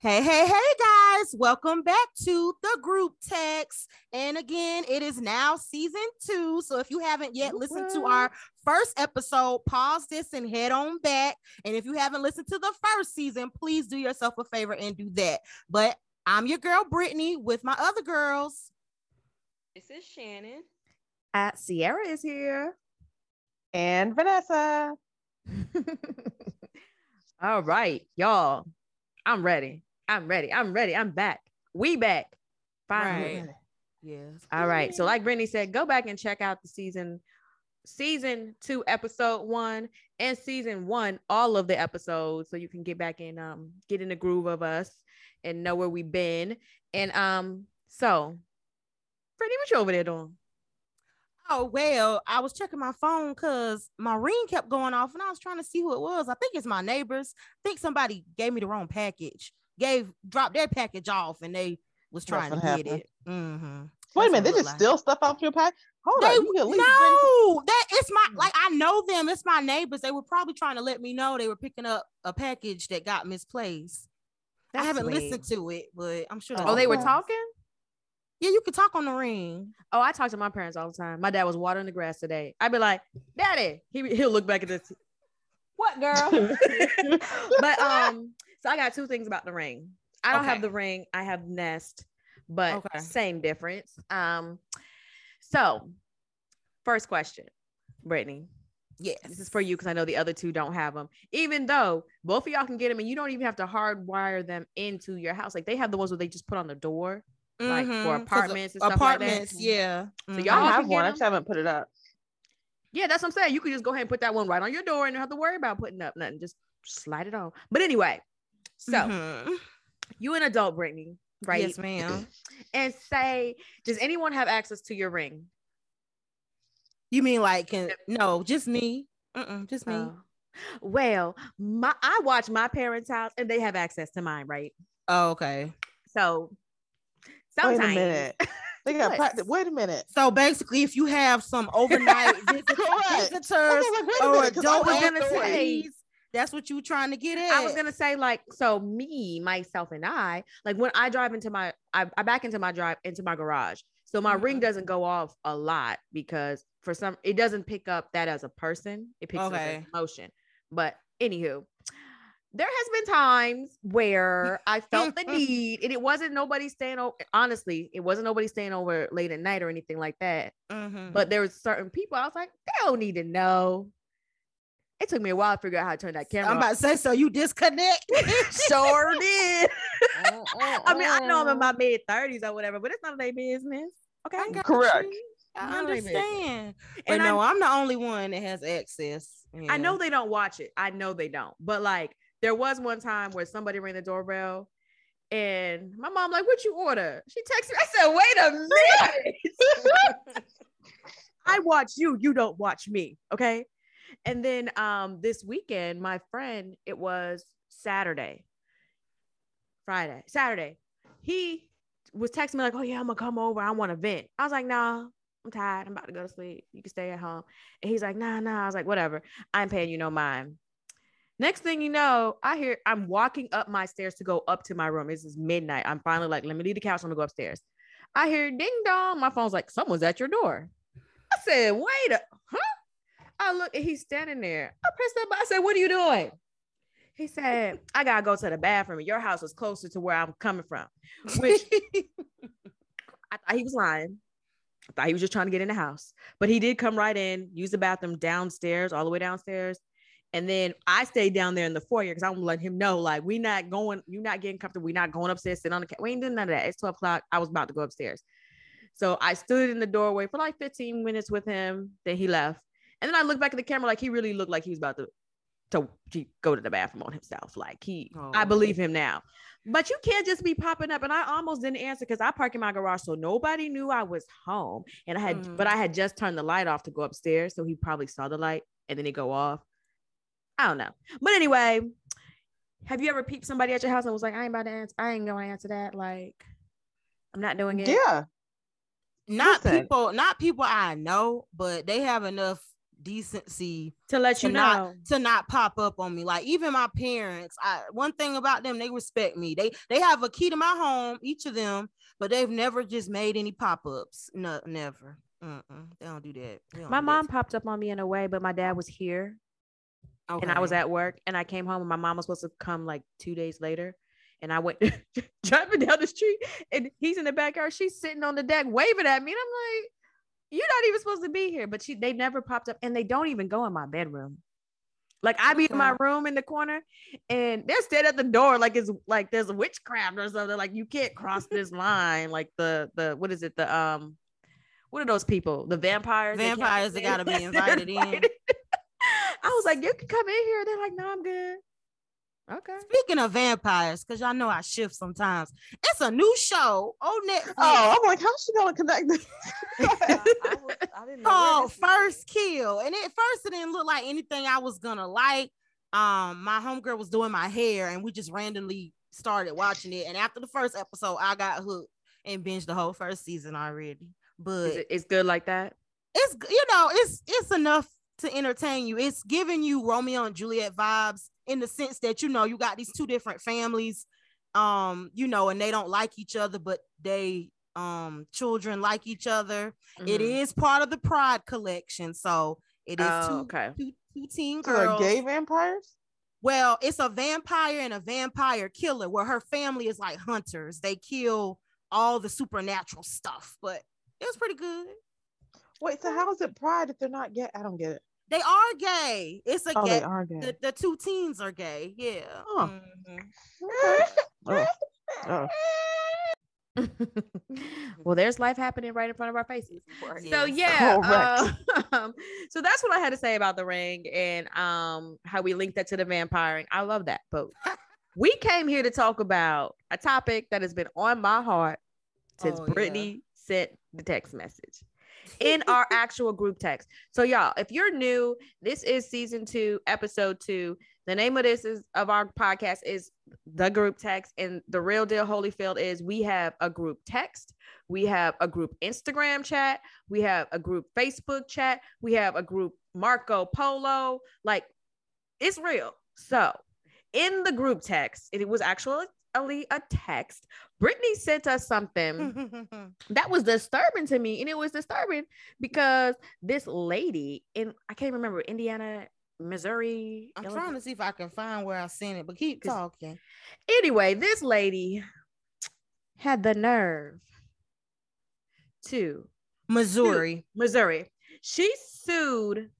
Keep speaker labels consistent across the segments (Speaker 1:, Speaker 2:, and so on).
Speaker 1: Hey, hey, hey, guys. Welcome back to the group text. And again, it is now season two. So if you haven't yet listened to our first episode, pause this and head on back. And if you haven't listened to the first season, please do yourself a favor and do that. But I'm your girl, Brittany, with my other girls.
Speaker 2: This is Shannon.
Speaker 3: Uh, Sierra is here.
Speaker 4: And Vanessa.
Speaker 3: All right, y'all. I'm ready. I'm ready. I'm ready. I'm back. We back. Finally.
Speaker 1: Right. Yes.
Speaker 3: All right. So, like Brittany said, go back and check out the season, season two, episode one, and season one, all of the episodes, so you can get back in, um, get in the groove of us and know where we've been. And um, so, Brittany, what you over there doing?
Speaker 1: Oh well, I was checking my phone because my ring kept going off, and I was trying to see who it was. I think it's my neighbors. I think somebody gave me the wrong package. Gave dropped their package off, and they was trying
Speaker 4: That's
Speaker 1: to
Speaker 4: what
Speaker 1: get
Speaker 4: happened.
Speaker 1: it. Mm-hmm.
Speaker 4: Wait a minute, they
Speaker 1: That's what it
Speaker 4: just
Speaker 1: looked
Speaker 4: steal stuff off your pack? Hold
Speaker 1: They,
Speaker 4: on. You can at
Speaker 1: no, that it's my
Speaker 4: Hmm.
Speaker 1: like I know them. It's my neighbors. They were probably trying to let me know they were picking up a package that got misplaced. I haven't
Speaker 3: sweet.
Speaker 1: listened to it, but I'm sure.
Speaker 4: Oh,
Speaker 3: Oh, they were
Speaker 4: Okay.
Speaker 3: talking.
Speaker 1: Yeah, you could talk on the ring.
Speaker 3: Oh, I talk to my parents all the time. My dad was watering the grass today. I'd be like, "Daddy," he he'll look back at this. What girl? but um, so I got two things about the ring. I don't have the ring. I have Nest, but
Speaker 1: Okay.
Speaker 3: same difference. Um, so first question, Brittany.
Speaker 1: Yes,
Speaker 3: This is for you because I know the other two don't have them. Even though both of y'all can get them, and you don't even have to hardwire them into your house. Like they have the ones where they just put on the door. like, for
Speaker 1: Mhm, 'cause
Speaker 3: apartments and stuff like that.
Speaker 1: apartments, yeah.
Speaker 3: So
Speaker 1: Mhm.
Speaker 3: y'all
Speaker 4: I
Speaker 3: can
Speaker 4: have one. I just haven't put it up.
Speaker 3: Yeah, that's what I'm saying. You could just go ahead and put that one right on your door and don't have to worry about putting up nothing. Just slide it on. But anyway, so
Speaker 1: Mhm.
Speaker 3: you an adult, Brittany, right?
Speaker 1: Yes, ma'am.
Speaker 3: And say, does anyone have access to your ring?
Speaker 1: You mean like can no, just me. Mm-mm, just me.
Speaker 3: Oh. Well, my I watch my parents' house and they have access to mine, right?
Speaker 1: Oh, okay.
Speaker 3: So
Speaker 4: Wait a
Speaker 3: sometimes
Speaker 4: minute. They got practice. Wait a minute.
Speaker 1: So basically, if you have some overnight visit- visitors
Speaker 4: like, wait a
Speaker 1: or
Speaker 4: minute, 'cause I
Speaker 1: adult
Speaker 3: was gonna say-
Speaker 1: employees, that's what you trying to get at.
Speaker 3: I was gonna say like so me myself and I like when I drive into my I, I back into my drive into my garage so my ring
Speaker 1: Mhm.
Speaker 3: doesn't go off a lot because for some it doesn't pick up that as a person it picks up
Speaker 1: Okay.
Speaker 3: as emotion but anywho there has been times where I felt the need and it wasn't nobody staying over honestly it wasn't nobody staying over late at night or anything like that
Speaker 1: Mhm.
Speaker 3: but there was certain people I was like they don't need to know it took me a while to figure out how to turn that camera
Speaker 1: I'm about to say, so you disconnect.
Speaker 3: sure did. Uh, I mean, I know I'm in
Speaker 4: uh, uh.
Speaker 3: my mid 30s or whatever, but it's none of their business. Okay.
Speaker 1: I
Speaker 4: Correct.
Speaker 1: you. I
Speaker 3: None of
Speaker 1: understand. But
Speaker 3: And
Speaker 1: no,
Speaker 3: I,
Speaker 1: I'm the only one that has access.
Speaker 3: I know they don't watch it. I know they don't. But like, there was one time where somebody rang the doorbell and my mom, like, what you order? She texted me. I said, wait a minute. I watch you. You don't watch me. Okay. And then um this weekend, my friend, it was Saturday, Friday, Saturday. He was texting me like, "Oh yeah, I'm gonna come over. I want to vent." I was like, "Nah, I'm tired. I'm about to go to sleep. You can stay at home." And he's like, "Nah, nah." I was like, "Whatever. I'm paying you no mind." Next thing you know, I hear I'm walking up my stairs to go up to my room. This is midnight. I'm finally like, "Let me leave the couch. I'm gonna go upstairs." I hear ding dong. My phone's like, "Someone's at your door." I said, "Wait, a, huh?" I look and he's standing there. I pressed up. I said, "What are you doing?" He said, "I gotta go to the bathroom. Your house is closer to where I'm coming from," which I thought he was lying. I thought he was just trying to get in the house, but he did come right in, use the bathroom downstairs, all the way downstairs. And then I stayed down there in the foyer because I'm letting him know, like, we not going, you're not getting comfortable. We not going upstairs, sitting on the couch. We ain't doing none of that. It's 12 o'clock. I was about to go upstairs. So I stood in the doorway for like 15 minutes with him. Then he left. And then I look back at the camera, like he really looked like he was about to, to, to go to the bathroom on himself. Like he, I
Speaker 1: Oh.
Speaker 3: believe him now. But you can't just be popping up. And I almost didn't answer because I parked in my garage, so nobody knew I was home. And I had,
Speaker 1: Mhm.
Speaker 3: but I had just turned the light off to go upstairs, so he probably saw the light and then it go off. I don't know. But anyway, have you ever peeped somebody at your house and was like, I ain't about to answer, I ain't gonna answer that. Like, I'm not doing it.
Speaker 4: Yeah.
Speaker 1: not
Speaker 4: Listen.
Speaker 1: people, not people I know, but they have enough decency
Speaker 3: to let you
Speaker 1: to
Speaker 3: know.
Speaker 1: not to not pop up on me. Like even my parents, I one thing about them, they respect me. They they have a key to my home, each of them, but they've never just made any pop-ups. No, never. Mm-mm, they don't do that. Don't
Speaker 3: my
Speaker 1: do that.
Speaker 3: mom popped up on me in a way, but my dad was here and I was at work and I came home and my mom was supposed to come like two days later. And I went driving down the street and he's in the backyard. She's sitting on the deck waving at me. And I'm like, you're not even supposed to be here. But she they never popped up and they don't even go in my bedroom. Like I be in my room in the corner and they're standing at the door like it's like there's a witchcraft or something. Like you can't cross this line. Like the the what is it? The um what are those people? The vampires?
Speaker 1: Vampires that gotta be invited in.
Speaker 3: I was like, you can come in here. They're like, no, I'm good. Okay.
Speaker 1: Speaking of vampires, because y'all know I shift sometimes. It's a new show on Netflix
Speaker 4: Oh, I'm like, how's she gonna connect this?
Speaker 2: I, I, was, I didn't know where
Speaker 1: called
Speaker 2: this was going.
Speaker 1: First Kill. And at first it didn't look like anything I was gonna like. Um, my homegirl was doing my hair and we just randomly started watching it. And after the first episode, I got hooked and binged the whole first season already. But
Speaker 3: Is it, it's good like that.
Speaker 1: it's you know it's it's enough to entertain you it's giving you romeo and juliet vibes in the sense that you know you got these two different families um you know and they don't like each other but they um children like each other It
Speaker 3: Mhm.
Speaker 1: is part of the pride collection so it is
Speaker 3: Oh,
Speaker 1: two,
Speaker 3: okay.
Speaker 1: two, two teen
Speaker 4: So
Speaker 1: girls
Speaker 4: gay vampires?
Speaker 1: well it's a vampire and a vampire killer where her family is like hunters they kill all the supernatural stuff but it was pretty good
Speaker 4: Wait, so how is it pride if they're not gay? I don't get it.
Speaker 1: They are gay it's a
Speaker 4: Oh,
Speaker 1: gay
Speaker 4: they are gay.
Speaker 1: the, the two teens are gay. Yeah.
Speaker 4: Huh.
Speaker 1: Mhm.
Speaker 4: Oh. Oh.
Speaker 3: well, there's life happening right in front of our faces.
Speaker 2: Right.
Speaker 3: So yeah, um, so that's what I had to say about the ring and um how we linked that to the vampiring. I love that, but we came here to talk about a topic that has been on my heart since
Speaker 1: Oh, yeah.
Speaker 3: Brittany sent the text message in our actual group text. So y'all, if you're new, this is season two, episode two. The name of this is of our podcast is the group text, and the real deal Holyfield is we have a group text, we have a group Instagram chat, we have a group Facebook chat, we have a group Marco Polo. Like it's real. So in the group text, it was a text. Brittany sent us something that was disturbing to me and it was disturbing because this lady in i can't remember indiana missouri
Speaker 1: I'm
Speaker 3: Illinois-
Speaker 1: trying to see if I can find where I sent it, but keep talking.
Speaker 3: anyway this lady had the nerve to
Speaker 1: Missouri.
Speaker 3: missouri she sued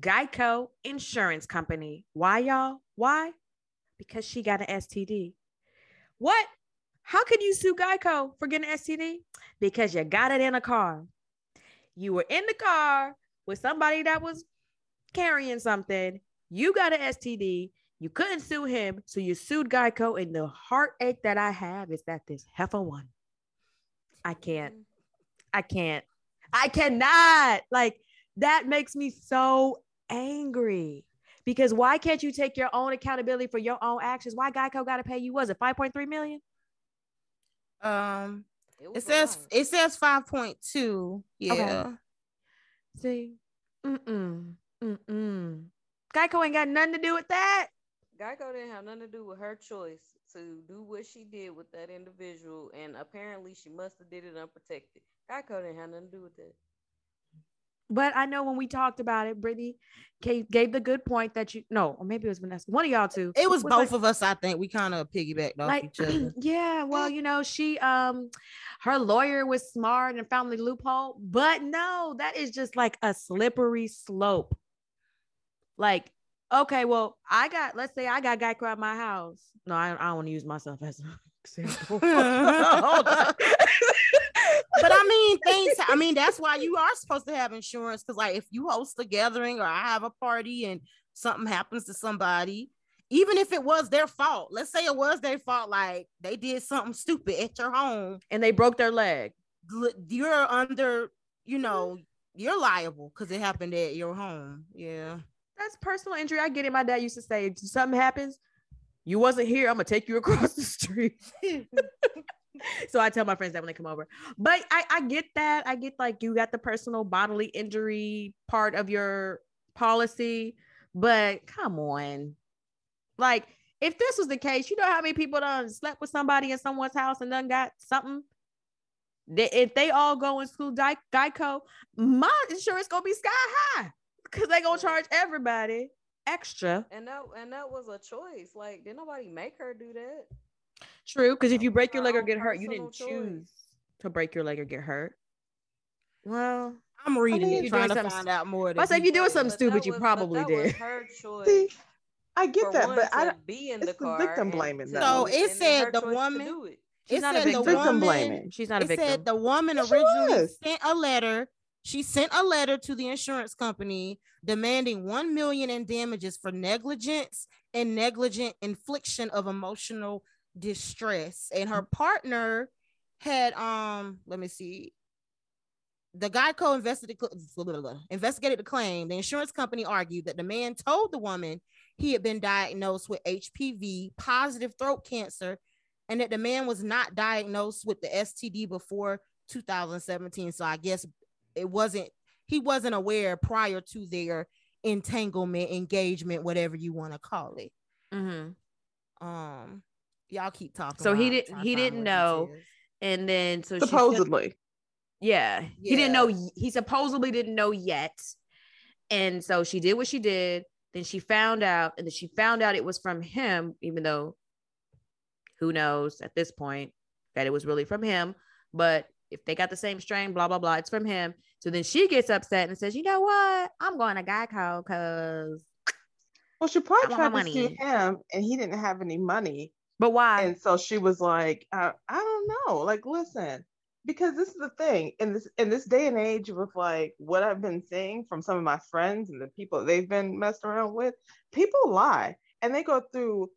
Speaker 3: geico insurance company why y'all why because she got an std what how could you sue geico for getting an std because you got it in a car you were in the car with somebody that was carrying something you got an std you couldn't sue him so you sued geico and the heartache that i have is that this heifer won i can't mm-hmm. I can't. I cannot. Like that makes me so angry. Because why can't you take your own accountability for your own actions? Why Geico got to pay you? Was it 5.3 million?
Speaker 1: Um,
Speaker 2: It,
Speaker 1: it says
Speaker 2: lot.
Speaker 1: it says 5.2. Yeah.
Speaker 3: See, mm-mm, mm-mm. Geico ain't got nothing to do with that.
Speaker 2: Geico didn't have nothing to do with her choice to do what she did with that individual, and apparently she must have did it unprotected. Geico didn't have nothing to do with that.
Speaker 3: But I know when we talked about it, Brittany gave, gave the good point that you no, or maybe it was Vanessa. One of y'all two.
Speaker 1: It was
Speaker 3: like-
Speaker 1: both of us, I think. We kind of piggybacked off
Speaker 3: like
Speaker 1: each other.
Speaker 3: yeah well you know she um her lawyer was smart and found the loophole but no that is just like a slippery slope like okay well i got let's say i got Geico at my house no i, I don't want to use myself as an example.
Speaker 1: but I mean, things. I mean, that's why you are supposed to have insurance. Because, like, if you host a gathering or I have a party and something happens to somebody, even if it was their fault, let's say it was their fault, like they did something stupid at your home,
Speaker 3: and they broke their leg
Speaker 1: you're under, you know, you're liable because it happened at your home. Yeah.
Speaker 3: that's personal injury i get it my dad used to say if something happens you wasn't here i'm gonna take you across the street so I tell my friends that when they come over. But I, I get that. I get like you got the personal bodily injury part of your policy, but come on. Like, if this was the case, you know how many people done slept with somebody in someone's house and done got something? If they all go in school Geico, my insurance gonna be sky high because they gonna charge everybody extra.
Speaker 2: And that and that was a choice. Like, did nobody make her do that?
Speaker 3: True, because if you break your leg or get hurt, you didn't choose
Speaker 2: choice.
Speaker 3: to break your leg or get hurt. Well,
Speaker 1: I'm reading
Speaker 4: mean,
Speaker 1: it,
Speaker 3: you're
Speaker 1: trying to
Speaker 3: something
Speaker 1: find out more.
Speaker 3: I say if you're doing something stupid, you
Speaker 2: was- but
Speaker 3: probably
Speaker 2: that was
Speaker 3: did.
Speaker 2: her choice.
Speaker 4: See, I get that, but I
Speaker 2: to
Speaker 4: don't-
Speaker 2: be in
Speaker 4: it's
Speaker 2: the
Speaker 4: the victim
Speaker 2: and
Speaker 4: blaming,
Speaker 2: to
Speaker 4: though.
Speaker 1: So it said the woman-
Speaker 2: do it.
Speaker 3: She's not a
Speaker 1: said the
Speaker 3: victim.
Speaker 4: victim
Speaker 1: woman-
Speaker 4: blaming.
Speaker 3: She's not a victim.
Speaker 1: it said the woman
Speaker 4: Yes,
Speaker 1: originally sent a letter. She sent a letter to the insurance company demanding one million in damages for negligence and negligent infliction of emotional distress. And her partner had um, let me see. The Geico investigated investigated the claim. The insurance company argued that the man told the woman he had been diagnosed with HPV positive throat cancer and that the man was not diagnosed with the STD before 2017. So I guess it wasn't he wasn't aware prior to their entanglement, engagement, whatever you want to call it.
Speaker 3: Mm-hmm.
Speaker 1: Um, y'all keep talking.
Speaker 3: So he didn't- he didn't know. And then so she sent-
Speaker 4: Supposedly.
Speaker 3: yeah, he didn't know. He supposedly didn't know yet, and so she did what she did. Then she found out, and then she found out it was from him, even though who knows at this point that it was really from him. But if they got the same strain, blah blah blah, it's from him. So then she gets upset and says, "You know what? I'm going to Geico because."
Speaker 4: Well, she probably
Speaker 3: I
Speaker 4: tried
Speaker 3: want
Speaker 4: to
Speaker 3: my
Speaker 4: sue him, and he didn't have any money,
Speaker 3: But why?
Speaker 4: and so she was like, uh, "I don't know. Like, listen, because this is the thing in this in this day and age with like what I've been seeing from some of my friends and the people they've been messed around with, people lie and they go through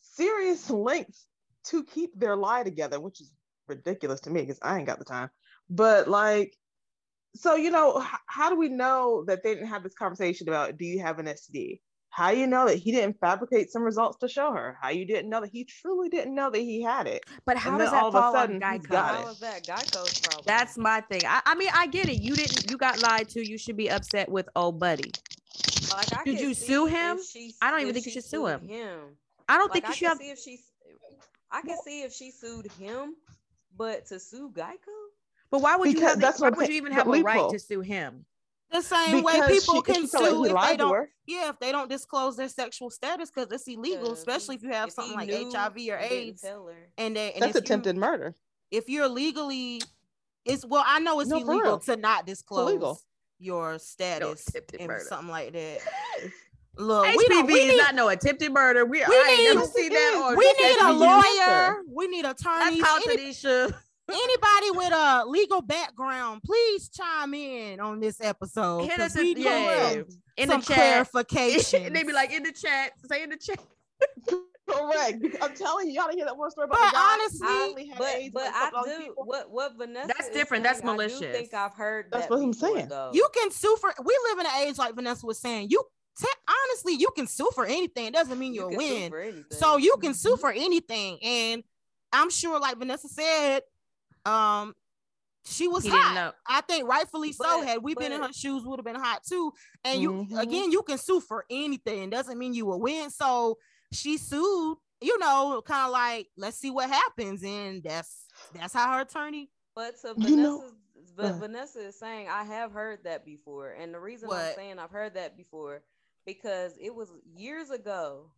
Speaker 4: serious lengths to keep their lie together, which is ridiculous to me because I ain't got the time. But like, so you know, h- how do we know that they didn't have this conversation about do you have an STD? How you know that he didn't fabricate some results to show her? How you didn't know that he truly didn't know that he had it?
Speaker 3: but how does that
Speaker 4: all of a
Speaker 3: fall on
Speaker 4: sudden
Speaker 3: Geico?
Speaker 4: got
Speaker 2: How
Speaker 4: it.
Speaker 2: is that Geico's problem?
Speaker 3: That's my thing. I, I mean, I get it. You didn't. You got lied to. You should be upset with old buddy.
Speaker 2: like, I
Speaker 3: Did you sue him?
Speaker 2: she-
Speaker 3: I don't even think you should sue him.
Speaker 2: him.
Speaker 3: I don't
Speaker 2: Like,
Speaker 3: think
Speaker 2: I
Speaker 3: you should have.
Speaker 2: see if she, I can see if she sued him, but to sue Geico,
Speaker 3: But why would you
Speaker 4: Because
Speaker 3: have? The,
Speaker 4: that's
Speaker 3: why would you even have a right to sue him?
Speaker 1: The same way people
Speaker 4: she,
Speaker 1: can
Speaker 4: she like
Speaker 1: sue if they don't. Yeah, if they don't disclose their sexual status because it's illegal,
Speaker 2: Yeah,
Speaker 1: especially if you have
Speaker 2: if
Speaker 1: something like
Speaker 2: knew
Speaker 1: HIV or AIDS, and they and
Speaker 4: That's
Speaker 1: if you-
Speaker 4: attempted murder.
Speaker 1: if you're legally it's well i know it's
Speaker 4: No,
Speaker 1: illegal to not disclose
Speaker 4: illegal.
Speaker 1: your status
Speaker 3: attempted
Speaker 1: and
Speaker 3: murder.
Speaker 1: something like that look
Speaker 3: HPV
Speaker 1: we, don't, we
Speaker 3: is
Speaker 1: need,
Speaker 3: not no attempted murder. We,
Speaker 1: we
Speaker 3: I ain't
Speaker 1: need-
Speaker 3: never
Speaker 4: Yes,
Speaker 3: seen
Speaker 4: it
Speaker 3: that.
Speaker 4: is.
Speaker 3: Or
Speaker 1: we need a
Speaker 4: HPV
Speaker 1: lawyer
Speaker 4: cancer.
Speaker 1: we need
Speaker 3: That's
Speaker 1: attorneys
Speaker 3: called
Speaker 1: Any-
Speaker 3: Tanisha.
Speaker 1: Anybody with a legal background please chime in on this episode
Speaker 3: Hit
Speaker 1: 'cause
Speaker 3: us in,
Speaker 1: need
Speaker 3: yeah,
Speaker 1: some,
Speaker 3: in the
Speaker 1: some
Speaker 3: chat.
Speaker 1: clarification
Speaker 3: and they be like in the chat. Say in the chat.
Speaker 4: Correct. I'm telling you, y'all didn't hear that one story about
Speaker 1: But honestly-
Speaker 2: I, but
Speaker 4: AIDS
Speaker 2: but I
Speaker 4: fucked all these
Speaker 2: do
Speaker 4: people?
Speaker 2: what what Vanessa.
Speaker 3: That's
Speaker 2: is
Speaker 3: different. That's
Speaker 2: saying, I
Speaker 3: malicious.
Speaker 2: think I've heard
Speaker 4: That's
Speaker 2: that
Speaker 4: what I'm saying.
Speaker 2: Though.
Speaker 1: you can sue for we live in an age like vanessa was saying you te- honestly you can sue for anything it doesn't mean
Speaker 2: You
Speaker 1: you'll
Speaker 2: can sue
Speaker 1: win. So you can
Speaker 3: Mm-hmm.
Speaker 1: sue for anything. And I'm sure, like Vanessa said, um, she was
Speaker 3: He
Speaker 1: hot. I think rightfully so. Had we been in her shoes, would have been hot too. And you
Speaker 4: Mhm.
Speaker 1: again, you can sue for anything. Doesn't mean you will win. So she sued, you know, kind of like, let's see what happens. And that's that's how her attorney
Speaker 2: But to
Speaker 4: You know-
Speaker 2: Vanessa's, but
Speaker 4: Uh.
Speaker 2: Vanessa is saying I have heard that before, and the reason
Speaker 1: What?
Speaker 2: I'm saying I've heard that before because it was years ago.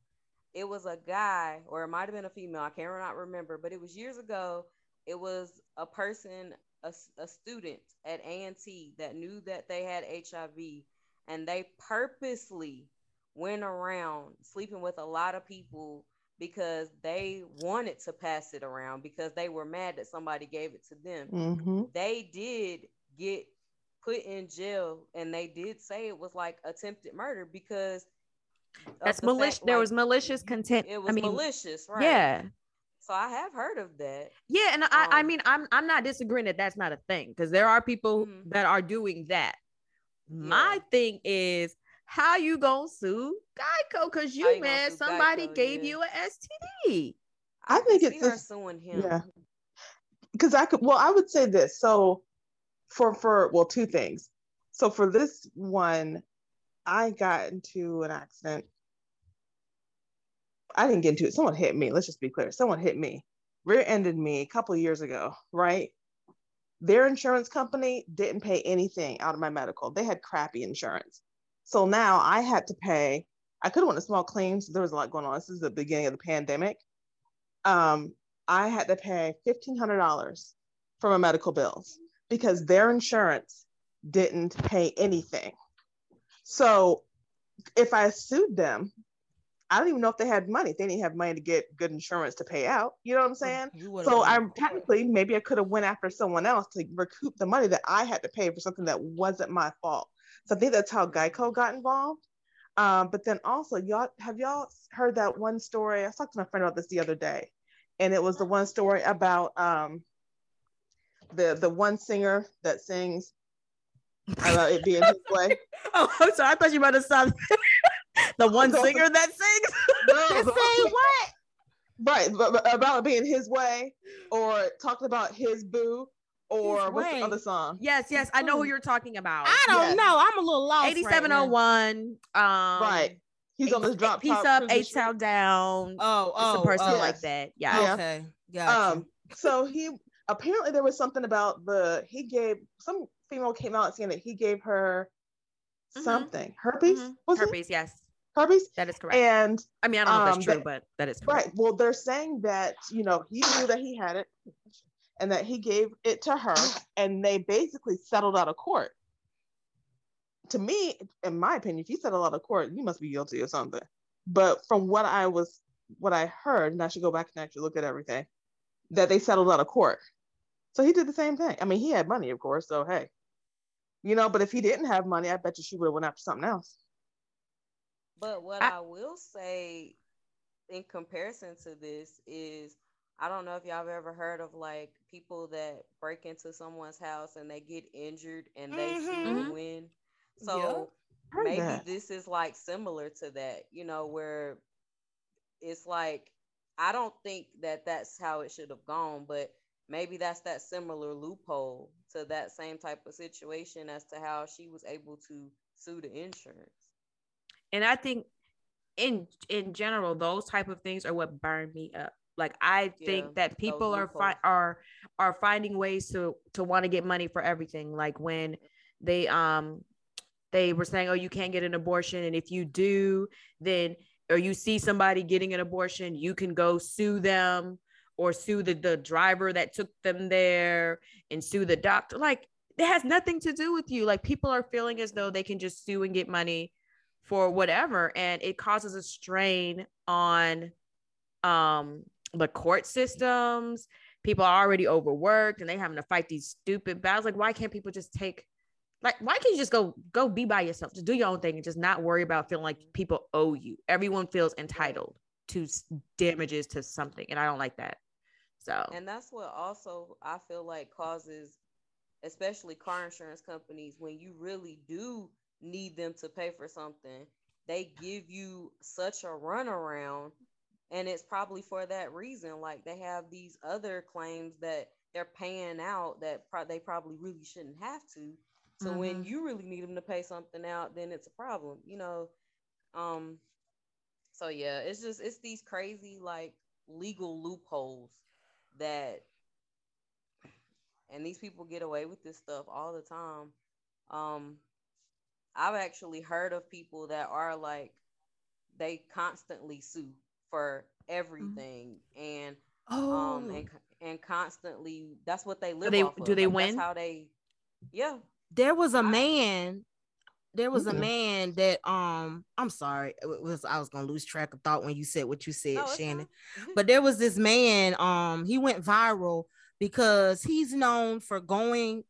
Speaker 2: It was a guy, or it might have been a female. I can't not remember, but it was years ago. It was a person, a student at A&T that knew that they had HIV, and they purposely went around sleeping with a lot of people because they wanted to pass it around because they were mad that somebody gave it to them.
Speaker 4: Mhm.
Speaker 2: They did get put in jail and they did say it was like attempted murder because
Speaker 3: That's
Speaker 2: the fact,
Speaker 3: malicious. There
Speaker 2: like,
Speaker 3: was malicious content.
Speaker 2: It was
Speaker 3: I mean,
Speaker 2: malicious, right?
Speaker 3: yeah,
Speaker 2: So I have heard of that.
Speaker 3: yeah, and I, I
Speaker 2: Um,
Speaker 3: mean, I'm, I'm not disagreeing that that's not a thing because there are people
Speaker 2: Mhm.
Speaker 3: that are doing that. My thing is, how you gonna sue Geico? Cause you
Speaker 2: you
Speaker 3: mad somebody
Speaker 2: Geico,
Speaker 3: gave
Speaker 2: yeah.
Speaker 3: you a STD.
Speaker 4: I
Speaker 2: can
Speaker 4: think
Speaker 2: see
Speaker 4: it's
Speaker 2: her
Speaker 4: just-
Speaker 2: suing him.
Speaker 4: Yeah. because I could well, I would say this. So for for well, two things. So for this one, I got into an accident. I didn't get into it. Someone hit me. Let's just be clear. Someone hit me, rear-ended me a couple years ago, right? Their insurance company didn't pay anything out of my medical. They had crappy insurance. So now I had to pay. I could have went a small claims. There was a lot going on. This is the beginning of the pandemic. Um, I had to pay $1,500 for my medical bills because their insurance didn't pay anything. So if I sued them, I don't even know if they had money. They didn't have money to get good insurance to pay out, you know what I'm saying? So I'm technically maybe I could have went after someone else to recoup the money that I had to pay for something that wasn't my fault. So I think that's how Geico got involved. Um, but then also, y'all have y'all heard that one story? I talked to my friend about this the other day, and it was the one story about um, the the one singer that sings about it being his way.
Speaker 3: oh, I'm sorry. I thought you might have said the one singer that sings.
Speaker 4: No,
Speaker 1: To say what?
Speaker 4: right, but, but about being his way, or talking about his boo, or
Speaker 1: His
Speaker 4: what's
Speaker 1: way.
Speaker 4: the other song?
Speaker 3: yes, yes, I know who you're talking about.
Speaker 1: I don't
Speaker 4: Yes.
Speaker 1: know. I'm a little lost. right now.
Speaker 3: 8701. Um,
Speaker 4: right, he's on this drop
Speaker 3: Piece up,
Speaker 4: cruising
Speaker 3: eight town down.
Speaker 1: Oh,
Speaker 3: It's
Speaker 1: oh,
Speaker 3: a person
Speaker 1: oh.
Speaker 3: like that. Yeah.
Speaker 4: Yeah.
Speaker 1: Okay, Yeah.
Speaker 4: Um, so he apparently there was something about the he gave some female came out saying that he gave her
Speaker 3: Mhm.
Speaker 4: something herpes
Speaker 3: Mhm.
Speaker 4: was it
Speaker 3: Herpes, yes.
Speaker 4: Herpes
Speaker 3: That is correct.
Speaker 4: and
Speaker 3: I mean, I don't know if
Speaker 4: um,
Speaker 3: that's true,
Speaker 4: that-
Speaker 3: but that is correct.
Speaker 4: right. Well they're saying that you know he knew that he had it and that he gave it to her and they basically settled out of court. To me in my opinion if you settle out of court you must be guilty of something. But from what i was what i heard and i should go back and actually look at everything that they settled out of court. So he did the same thing. I mean he had money of course so hey. You know but if he didn't have money i bet you she would have went after something else
Speaker 2: But what
Speaker 3: I-
Speaker 2: I, will say in comparison to this is I don't know if y'all have ever heard of like people that break into someone's house and they get injured and they sue
Speaker 3: Mhm.
Speaker 2: and win. So
Speaker 4: Heard
Speaker 2: maybe
Speaker 4: that.
Speaker 2: this is like similar to that, you know, where it's like I don't think that that's how it should have gone, but maybe that's that similar loophole to that same type of situation as to how she was able to sue the insurance.
Speaker 3: And I think in in general, those type of things are what burn me up. Like I
Speaker 2: Yeah,
Speaker 3: think that people are fi- are are finding ways to to want to get money for everything. Like when they um they were saying, "Oh, you can't get an abortion, and if you do, then or you see somebody getting an abortion, you can go sue them or sue the the driver that took them there and sue the doctor." Like it has nothing to do with you. Like people are feeling as though they can just sue and get money for whatever and it causes a strain on um the court systems. People are already overworked and they having to fight these stupid battles. Like why can't people just take like why can't you just go go be by yourself? Just do your own thing and just not worry about feeling like people owe you. Everyone feels entitled to damages to something and i don't like that. So.
Speaker 2: And that's what also I feel like causes, especially car insurance companies, when you really do need them to pay for something, they give you such a runaround. And it's probably for that reason. Like they have these other claims that they're paying out that pro- they probably really shouldn't have to. So when
Speaker 3: Mhm.
Speaker 2: you really need them to pay something out, then it's a problem, you know. Um. So yeah, it's just it's these crazy like legal loopholes that and these people get away with this stuff all the time um i've actually heard of people that are like they constantly sue for everything and
Speaker 1: oh,
Speaker 2: um and and constantly that's what they live
Speaker 3: they-
Speaker 2: off
Speaker 3: do they
Speaker 2: Like,
Speaker 3: win?
Speaker 2: that's how they yeah
Speaker 1: there was a
Speaker 2: I-
Speaker 1: man there was a
Speaker 4: Mhm.
Speaker 1: man that um i'm sorry it was i was gonna lose track of thought when you said what you said
Speaker 2: No, it's
Speaker 1: shannon
Speaker 2: fine.
Speaker 1: but there was this man um he went viral because he's known for going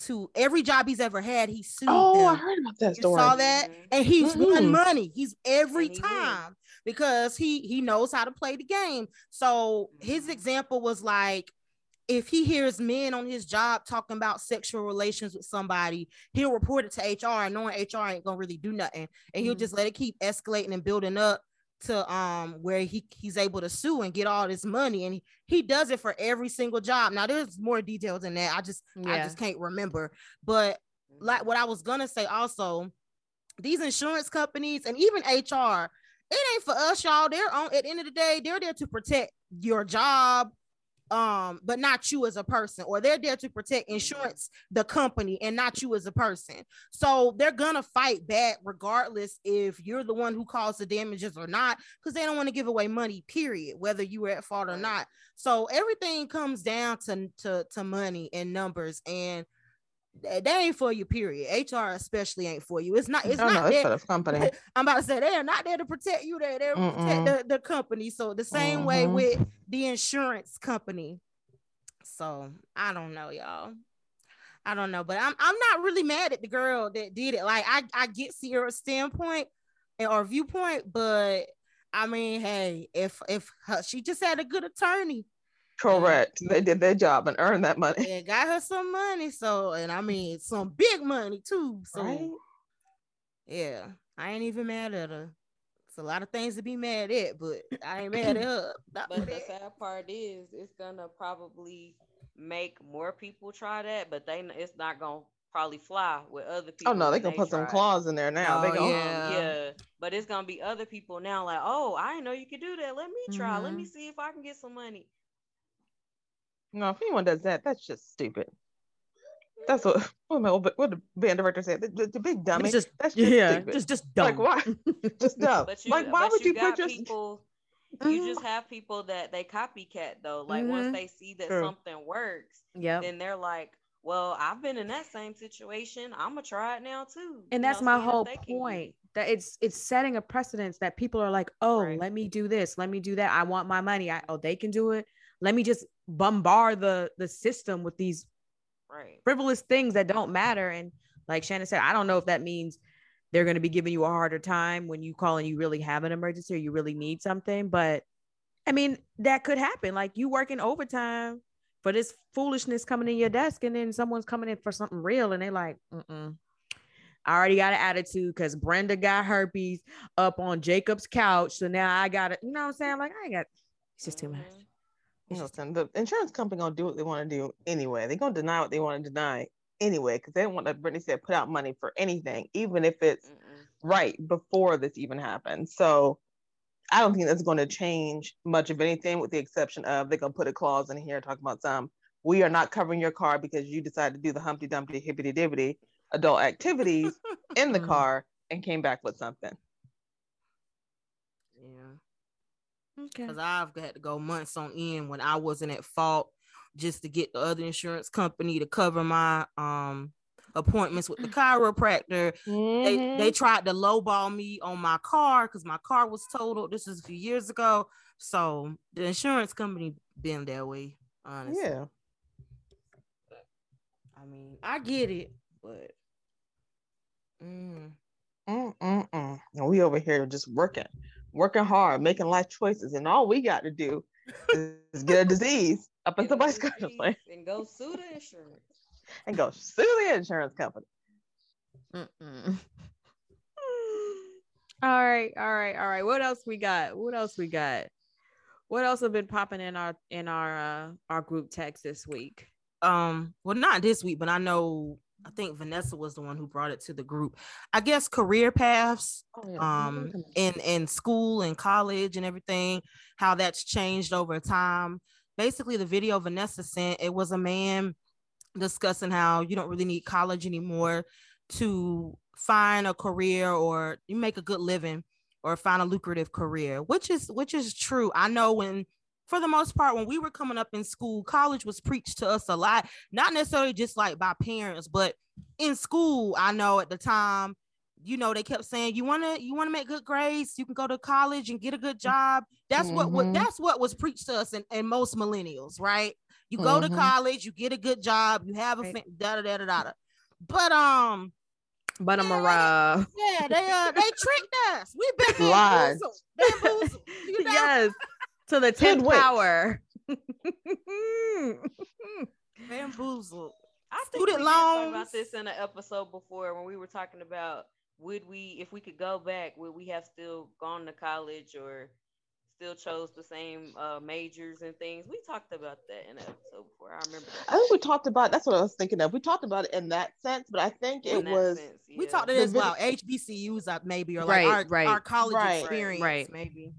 Speaker 1: to every job he's ever had he sued
Speaker 4: Oh, I heard about that
Speaker 1: You
Speaker 4: story.
Speaker 1: saw that?
Speaker 2: Mhm.
Speaker 1: and he's won
Speaker 4: Mhm.
Speaker 1: money he's every
Speaker 2: And he win.
Speaker 1: time because he he knows how to play the game so his
Speaker 2: Mhm.
Speaker 1: example was like if he hears men on his job talking about sexual relations with somebody he'll report it to hr and knowing hr ain't gonna really do nothing and he'll just let it keep escalating and building up to um where he he's able to sue and get all this money and he, he does it for every single job. Now there's more details than that. I just i just can't remember. But like what i was gonna say also these insurance companies and even hr it ain't for us y'all. They're on at the end of the day they're there to protect your job um but not you as a person or they're there to protect insurance the company and not you as a person. So they're gonna fight back regardless if you're the one who caused the damages or not because they don't want to give away money period whether you were at fault or not. So everything comes down to to, to money and numbers and th- they ain't for you period hr especially ain't for you it's not it's
Speaker 4: oh,
Speaker 1: not
Speaker 4: no, it's for the company.
Speaker 1: I'm about to say they are not there to protect you. They're there to
Speaker 4: Mm-mm.
Speaker 1: protect the, the company. So the same way
Speaker 4: Mhm.
Speaker 1: with the insurance company. So I don't know, y'all. I don't know, but I'm I'm not really mad at the girl that did it. Like I I get Sierra's standpoint and or viewpoint, but I mean, hey, if if her, she just had a good attorney
Speaker 4: Correct. They did their job and earned that money.
Speaker 1: Yeah, got her some money, so and I mean some big money too. So
Speaker 4: Right?
Speaker 1: Yeah, I ain't even mad at her. It's a lot of things to be mad at, but I ain't mad at her. Not
Speaker 2: But the sad part is, it's gonna probably make more people try that, but they it's not gonna probably fly with other people.
Speaker 4: Oh no, they
Speaker 2: when
Speaker 4: gonna put some
Speaker 2: try it.
Speaker 4: claws in there now. they
Speaker 1: Oh,
Speaker 4: gonna
Speaker 1: yeah.
Speaker 2: Um, yeah, but it's gonna be other people now. Like, oh, I didn't know you could do that. Let me try. Let
Speaker 1: Mm-hmm.
Speaker 2: me see if I can get some money.
Speaker 4: No. If anyone does that, that's just stupid. That's what what my old, what the band director said. The, the, the big dummy.
Speaker 3: It's just
Speaker 4: that's just
Speaker 3: yeah,
Speaker 4: stupid.
Speaker 3: just just dumb.
Speaker 4: Like why? just dumb.
Speaker 2: But you,
Speaker 4: like why
Speaker 2: but
Speaker 4: would
Speaker 2: you,
Speaker 4: you, put your
Speaker 2: people?
Speaker 3: Mhm.
Speaker 2: You just have people that they copycat though. Like
Speaker 3: Mhm.
Speaker 2: once they see that
Speaker 4: True.
Speaker 2: something works,
Speaker 3: yeah,
Speaker 2: then they're like, "Well, I've been in that same situation. I'm gonna try it now too."
Speaker 3: and
Speaker 2: You
Speaker 3: that's
Speaker 2: know,
Speaker 3: my
Speaker 2: seeing
Speaker 3: whole
Speaker 2: they can get it.
Speaker 3: point that it's it's setting a precedence that people are like oh
Speaker 2: Right.
Speaker 3: let me do this let me do that i want my money I, oh they can do it let me just bombard the the system with these
Speaker 2: Right.
Speaker 3: frivolous things that don't matter and like shannon said i don't know if that means they're going to be giving you a harder time when you call and you really have an emergency or you really need something but i mean that could happen like you working overtime for this foolishness coming in your desk and then someone's coming in for something real and they're like Mm-mm. I already got an attitude because Brenda got herpes up on Jacob's couch. So now I got it. You know what I'm saying? Like, I ain't got it's just too much. Mm-hmm.
Speaker 4: Listen, the insurance company gonna do what they want to do anyway. They're gonna deny what they want to deny anyway, because they don't want, like Brittany said, put out money for anything, even if it's
Speaker 2: Mm-mm.
Speaker 4: right before this even happened. So I don't think that's going to change much of anything, with the exception of they're gonna put a clause in here talking about some. We are not covering your car because you decided to do the Humpty Dumpty hippity dibbity adult activities in the
Speaker 3: Mhm.
Speaker 4: car and came back with something.
Speaker 1: Yeah,
Speaker 3: Okay.
Speaker 1: because I've had to go months on end when I wasn't at fault just to get the other insurance company to cover my um appointments with the chiropractor. They they tried to lowball me on my car because my car was totaled. This is a few years ago. So the insurance company been that way, honestly.
Speaker 4: yeah.
Speaker 1: I mean, I get it, but mm,
Speaker 4: Mm-mm-mm. And we over here just working, working hard, making life choices, and all we got to do is get a disease up in
Speaker 2: Get
Speaker 4: somebody's
Speaker 2: a and go sue the insurance.
Speaker 4: and go sue the insurance company.
Speaker 3: Mm-mm. all right, all right, all right. What else we got? What else we got? What else have been popping in our in our uh our group text this week?
Speaker 1: um, well, not this week, but I know I think Vanessa was the one who brought it to the group. I guess career paths
Speaker 4: Oh,
Speaker 1: um in in school and college and everything how that's changed over time. Basically the video vanessa sent it was a man discussing how you don't really need college anymore to find a career or you make a good living or find a lucrative career which is which is true. I know when for the most part when we were coming up in school college was preached to us a lot not necessarily just like by parents but in school i know at the time you know they kept saying you want to you want to make good grades you can go to college and get a good job that's what, what
Speaker 4: Mhm.
Speaker 1: that's what was preached to us and, and most millennials right you go to
Speaker 4: Mhm.
Speaker 1: college you get a good job you have a
Speaker 3: Right.
Speaker 1: fa- da da da da da da. but um
Speaker 3: But I'm
Speaker 1: Yeah,
Speaker 3: a
Speaker 1: yeah they uh they tricked us we've been bamboozled bamboozled you know?
Speaker 3: yes to the tenth
Speaker 4: Hoodwinked.
Speaker 3: power.
Speaker 1: bamboozled
Speaker 2: I think we
Speaker 1: Student
Speaker 2: did talk
Speaker 1: loans.
Speaker 2: about this in an episode before when we were talking about would we, if we could go back, would we have still gone to college or still chose the same uh, majors and things? We talked about that in an episode before. I remember. That.
Speaker 4: I think we talked about that's what I was thinking of. We talked about it in that sense, but I think
Speaker 2: In
Speaker 4: it
Speaker 2: that
Speaker 4: was
Speaker 2: sense,
Speaker 1: We
Speaker 2: yeah.
Speaker 1: talked it as well. HBCUs up maybe, or like
Speaker 3: Right,
Speaker 1: our,
Speaker 3: right.
Speaker 1: our college
Speaker 4: Right.
Speaker 1: experience,
Speaker 3: Right.
Speaker 1: maybe.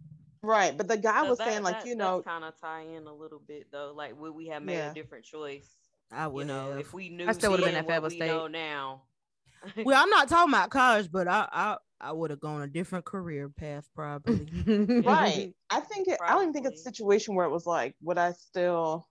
Speaker 4: Right, but the guy
Speaker 2: So
Speaker 4: was
Speaker 2: that-
Speaker 4: saying like
Speaker 2: that
Speaker 4: you know
Speaker 2: kind of tie in a little bit though. Like, would we have made
Speaker 4: Yeah.
Speaker 2: a different choice?
Speaker 1: I
Speaker 2: You
Speaker 1: would
Speaker 2: know,
Speaker 1: have.
Speaker 2: if we knew
Speaker 3: I still would've been at
Speaker 2: what
Speaker 3: Fayetteville
Speaker 2: we
Speaker 3: State.
Speaker 2: know now.
Speaker 1: well, I'm not talking about college, but I I, I would have gone a different career path probably.
Speaker 4: right. I think it, I don't even think it's a situation where it was like, would I still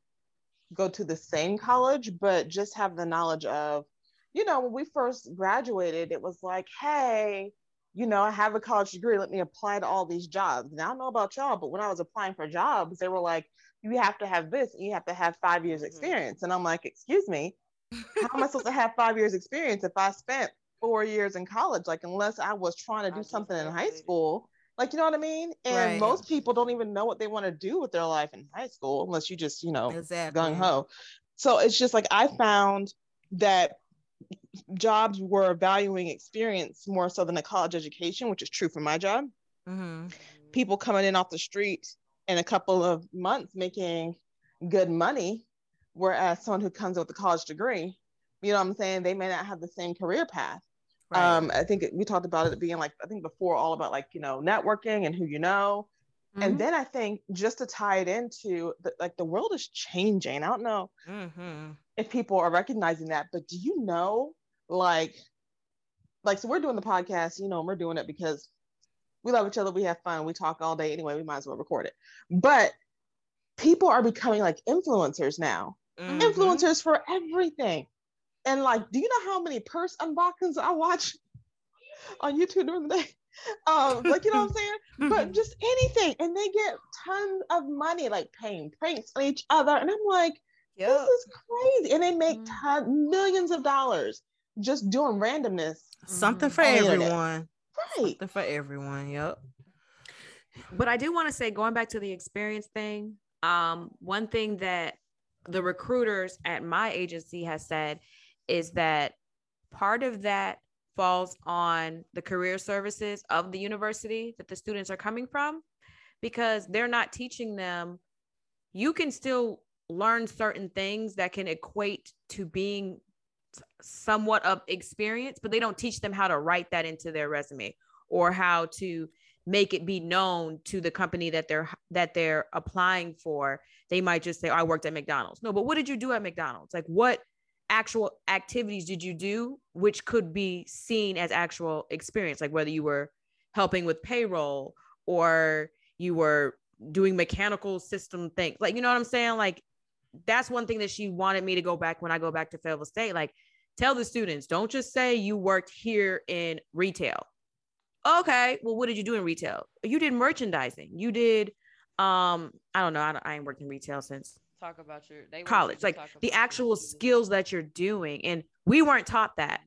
Speaker 4: go to the same college, but just have the knowledge of, you know, when we first graduated, it was like, hey, you know, I have a college degree. Let me apply to all these jobs. Now I don't know about y'all, but when I was applying for jobs, they were like, you have to have this, and you have to have five years
Speaker 2: Mhm.
Speaker 4: experience. And I'm like, excuse me, how am I supposed to have five years experience if I spent four years in college? Like, unless I was trying to do something in high school, like, you know what I mean? And
Speaker 1: Right.
Speaker 4: most people don't even know what they want to do with their life in high school unless you just, you know,
Speaker 1: exactly.
Speaker 4: gung ho. So it's just like I found that jobs were valuing experience more so than a college education, which is true for my job.
Speaker 1: hmm
Speaker 4: People coming in off the street in a couple of months making good money, whereas someone who comes with a college degree, you know what I'm saying, they may not have the same career path.
Speaker 1: Right.
Speaker 4: Um, I think we talked about it being like I think before all about like you know networking and who you know,
Speaker 1: Mm-hmm.
Speaker 4: and then I think just to tie it into the, like the world is changing. I don't know
Speaker 1: hmm
Speaker 4: if people are recognizing that, but do you know like like so we're doing the podcast, you know, and we're doing it because we love each other, we have fun, we talk all day anyway, we might as well record it. But people are becoming like influencers now.
Speaker 1: Mhm.
Speaker 4: Influencers for everything. And like, do you know how many purse unboxings I watch on YouTube during the day? Um, like you know what I'm saying? but just anything. And they get tons of money, like paying pranks on each other. And I'm like,
Speaker 1: Yep.
Speaker 4: this is crazy. And they make
Speaker 3: Mm.
Speaker 4: ton, millions of dollars just doing randomness.
Speaker 1: Something
Speaker 3: Mhm.
Speaker 1: for
Speaker 4: On the internet.
Speaker 1: everyone.
Speaker 4: Right.
Speaker 1: Something for everyone. Yep.
Speaker 3: But I do want to say, going back to the experience thing, um, one thing that the recruiters at my agency has said is that part of that falls on the career services of the university that the students are coming from because they're not teaching them you can still learn certain things that can equate to being s- somewhat of experience but they don't teach them how to write that into their resume or how to make it be known to the company that they're that they're applying for. They might just say oh, i worked at mcdonald's. No but what did you do at mcdonald's? Like what actual activities did you do which could be seen as actual experience? Like whether you were helping with payroll or you were doing mechanical system things like you know what i'm saying? Like that's one thing that she wanted me to go back when i go back to fayetteville state. Like tell the students don't just say you worked here in retail. Okay well what did you do in retail? You did merchandising. You did um i don't know i, don't, I ain't worked in retail since
Speaker 2: Talk about your
Speaker 3: college. like the actual
Speaker 2: skills.
Speaker 3: skills that you're doing and we weren't taught that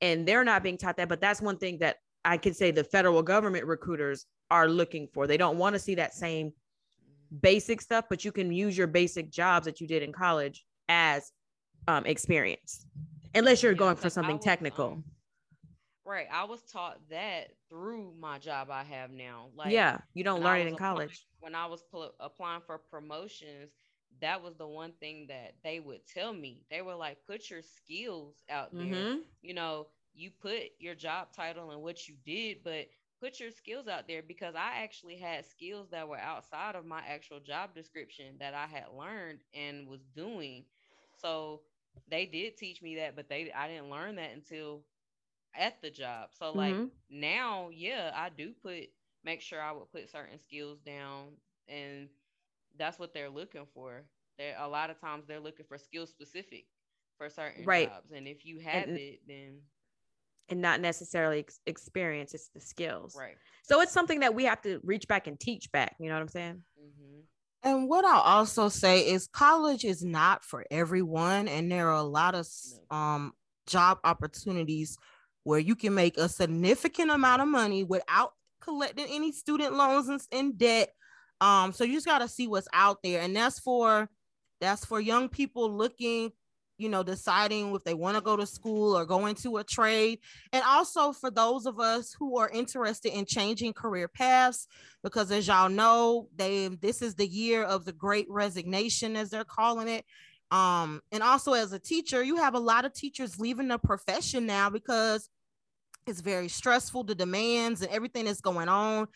Speaker 3: and they're not being taught that but that's one thing that i could say the federal government recruiters are looking for. They don't want to see that same basic stuff but you can use your basic jobs that you did in college as um, experience unless you're
Speaker 2: Yeah,
Speaker 3: going for
Speaker 2: like,
Speaker 3: something
Speaker 2: was,
Speaker 3: technical
Speaker 2: um, Right. I was taught that through my job I have now. Like
Speaker 3: yeah you don't learn it in college
Speaker 2: when I was pl- applying for promotions, that was the one thing that they would tell me. They were like, put your skills out there.
Speaker 3: Mhm.
Speaker 2: You know, you put your job title and what you did, but put your skills out there because I actually had skills that were outside of my actual job description that I had learned and was doing. So they did teach me that, but they I didn't learn that until at the job. So like
Speaker 3: Mhm.
Speaker 2: now, yeah, I do put make sure I would put certain skills down and that's what they're looking for. They're a lot of times they're looking for skill specific for certain
Speaker 3: Right.
Speaker 2: jobs. And if you have
Speaker 3: And-
Speaker 2: it, then
Speaker 3: and not necessarily ex- experience it's the skills
Speaker 2: right.
Speaker 3: so it's something that we have to reach back and teach back you know what i'm saying
Speaker 2: mm-hmm.
Speaker 1: And what I'll also say is college is not for everyone, and there are a lot of s- um job opportunities where you can make a significant amount of money without collecting any student loans and, and debt. Um, so you just gotta see what's out there, and that's for that's for young people looking, you know, deciding if they want to go to school or go into a trade. And also for those of us who are interested in changing career paths, because as y'all know, they this is the year of the great resignation, as they're calling it. Um, and also as a teacher, you have a lot of teachers leaving the profession now because it's very stressful, the demands and everything that's going on.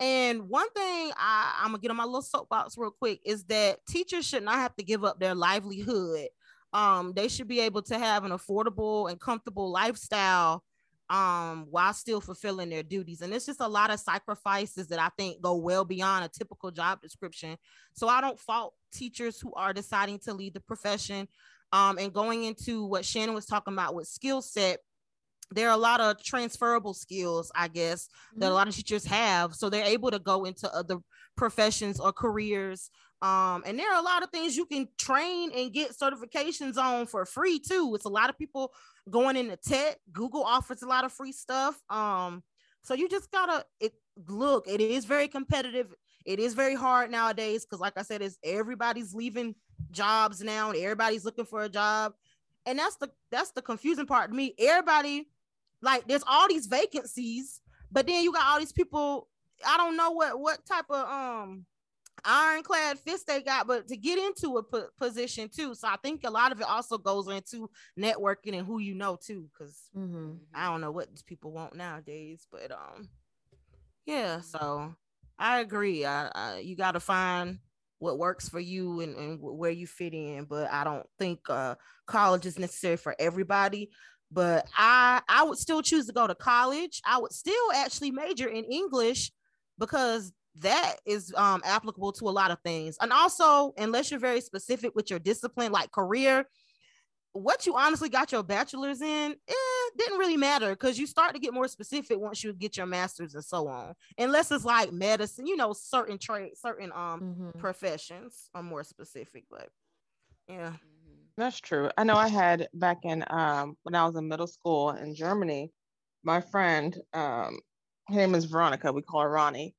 Speaker 1: And one thing I, I'm gonna get on my little soapbox real quick is that teachers should not have to give up their livelihood. Um, they should be able to have an affordable and comfortable lifestyle um while still fulfilling their duties. And it's just a lot of sacrifices that i think go well beyond a typical job description. So i don't fault teachers who are deciding to lead the profession. Um and going into what shannon was talking about with skill set there are a lot of transferable skills, I guess, mm-hmm. that a mm-hmm. lot of teachers have. So they're able to go into other professions or careers. Um, and there are a lot of things you can train and get certifications on for free too. It's a lot of people going into tech. Google offers a lot of free stuff. Um, so you just gotta it look, it is very competitive. It is very hard nowadays because, like I said, is everybody's leaving jobs now and everybody's looking for a job. And that's the that's the confusing part to me. Everybody like there's all these vacancies, but then you got all these people. I don't know what what type of um ironclad fist they got, but to get into a p- position too. So I think a lot of it also goes into networking and who you know too, because mm-hmm. I don't know what these people want nowadays, but um, yeah. So I agree. I, I you got to find what works for you and, and where you fit in, but I don't think uh college is necessary for everybody but I I would still choose to go to college. I would still actually major in English because that is um, applicable to a lot of things. And also, unless you're very specific with your discipline, like career, what you honestly got your bachelor's in, eh, didn't really matter because you start to get more specific once you get your master's and so on. Unless it's like medicine, you know, certain trade, certain um mm-hmm. professions are more specific. But yeah.
Speaker 4: That's true. I know I had back in um, when I was in middle school in Germany, my friend, um, her name is Veronica. We call her Ronnie.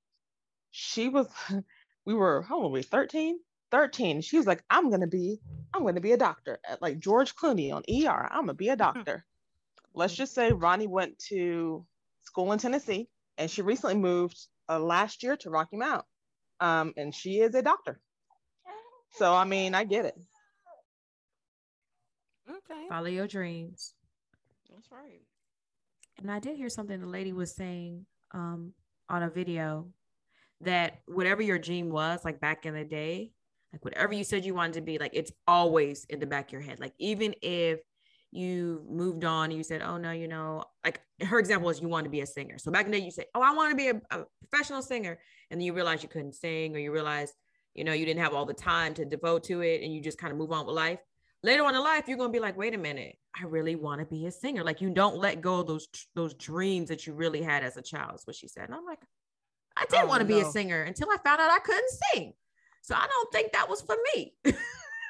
Speaker 4: She was, we were, how old were we? 13? 13. She was like, I'm gonna be, I'm gonna be a doctor at like George Clooney on ER. I'm gonna be a hmm. doctor. Let's just say Ronnie went to school in Tennessee and she recently moved uh, last year to Rocky Mount. Um, and she is a doctor. So I mean, I get it.
Speaker 3: Okay. Follow your dreams.
Speaker 2: That's right.
Speaker 3: And I did hear something the lady was saying um, on a video that whatever your dream was, like back in the day, like whatever you said you wanted to be, like it's always in the back of your head. Like even if you moved on and you said, oh no, you know, like her example is you want to be a singer. So back in the day, you say, oh, I want to be a, a professional singer. And then you realize you couldn't sing or you realize, you know, you didn't have all the time to devote to it and you just kind of move on with life later on in life you're going to be like wait a minute i really want to be a singer. Like you don't let go of those those dreams that you really had as a child is what she said. And i'm like i did oh, want to no. be a singer until i found out i couldn't sing. So i don't think that was for me.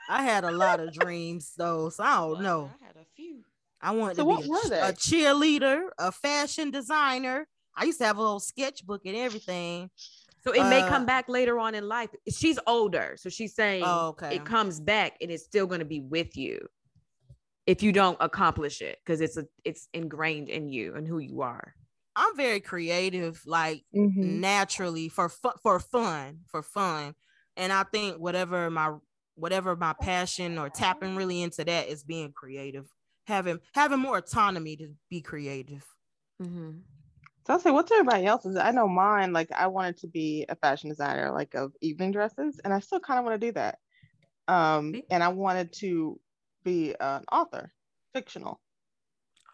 Speaker 1: I had a lot of dreams though so i don't know.
Speaker 2: I had a few.
Speaker 1: I wanted so to be a, a cheerleader a fashion designer. I used to have a little sketchbook and everything
Speaker 3: so it uh, may come back later on in life. She's older, so she's saying oh, okay. it comes back and it's still going to be with you if you don't accomplish it because it's a it's ingrained in you and who you are.
Speaker 1: I'm very creative, like mm-hmm. naturally for fun, for fun, for fun, and I think whatever my whatever my passion or tapping really into that is being creative, having having more autonomy to be creative. Mm-hmm.
Speaker 4: So I'll say, what's everybody else's? I know mine, like I wanted to be a fashion designer, like of evening dresses, and I still kind of want to do that. Um, and I wanted to be an author, fictional.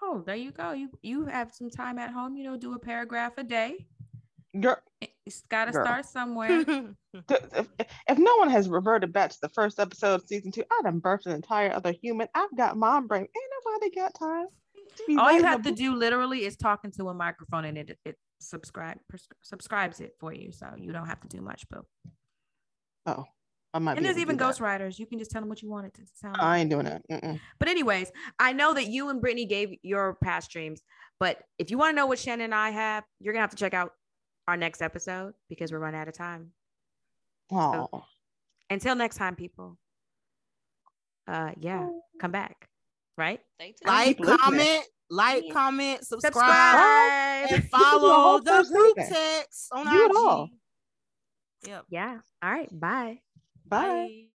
Speaker 3: Oh, there you go. You you have some time at home, you know, do a paragraph a day.
Speaker 4: Girl,
Speaker 3: it's got to start somewhere.
Speaker 4: if, if no one has reverted back to the first episode of season two, I done birthed an entire other human. I've got mom brain. Ain't nobody got time.
Speaker 3: All you have to do literally is talking to a microphone and it it subscribe pres- subscribes it for you. So you don't have to do much, boo.
Speaker 4: Oh. I might
Speaker 3: and there's even ghostwriters. You can just tell them what you want it to sound.
Speaker 4: I ain't doing it. Mm-mm.
Speaker 3: But anyways, I know that you and Brittany gave your past dreams, but if you want to know what Shannon and I have, you're gonna have to check out our next episode because we're running out of time.
Speaker 4: Oh. So,
Speaker 3: until next time, people. uh, yeah, come back. Right?
Speaker 1: Like, comment, like,
Speaker 2: Yeah.
Speaker 1: comment, subscribe,
Speaker 3: Subscribe.
Speaker 1: and
Speaker 4: This is a whole
Speaker 1: follow the group
Speaker 4: season.
Speaker 1: text on
Speaker 4: Do it
Speaker 1: IG.
Speaker 4: all.
Speaker 1: Yep.
Speaker 3: Yeah. All right. Bye.
Speaker 4: Bye.
Speaker 1: Bye.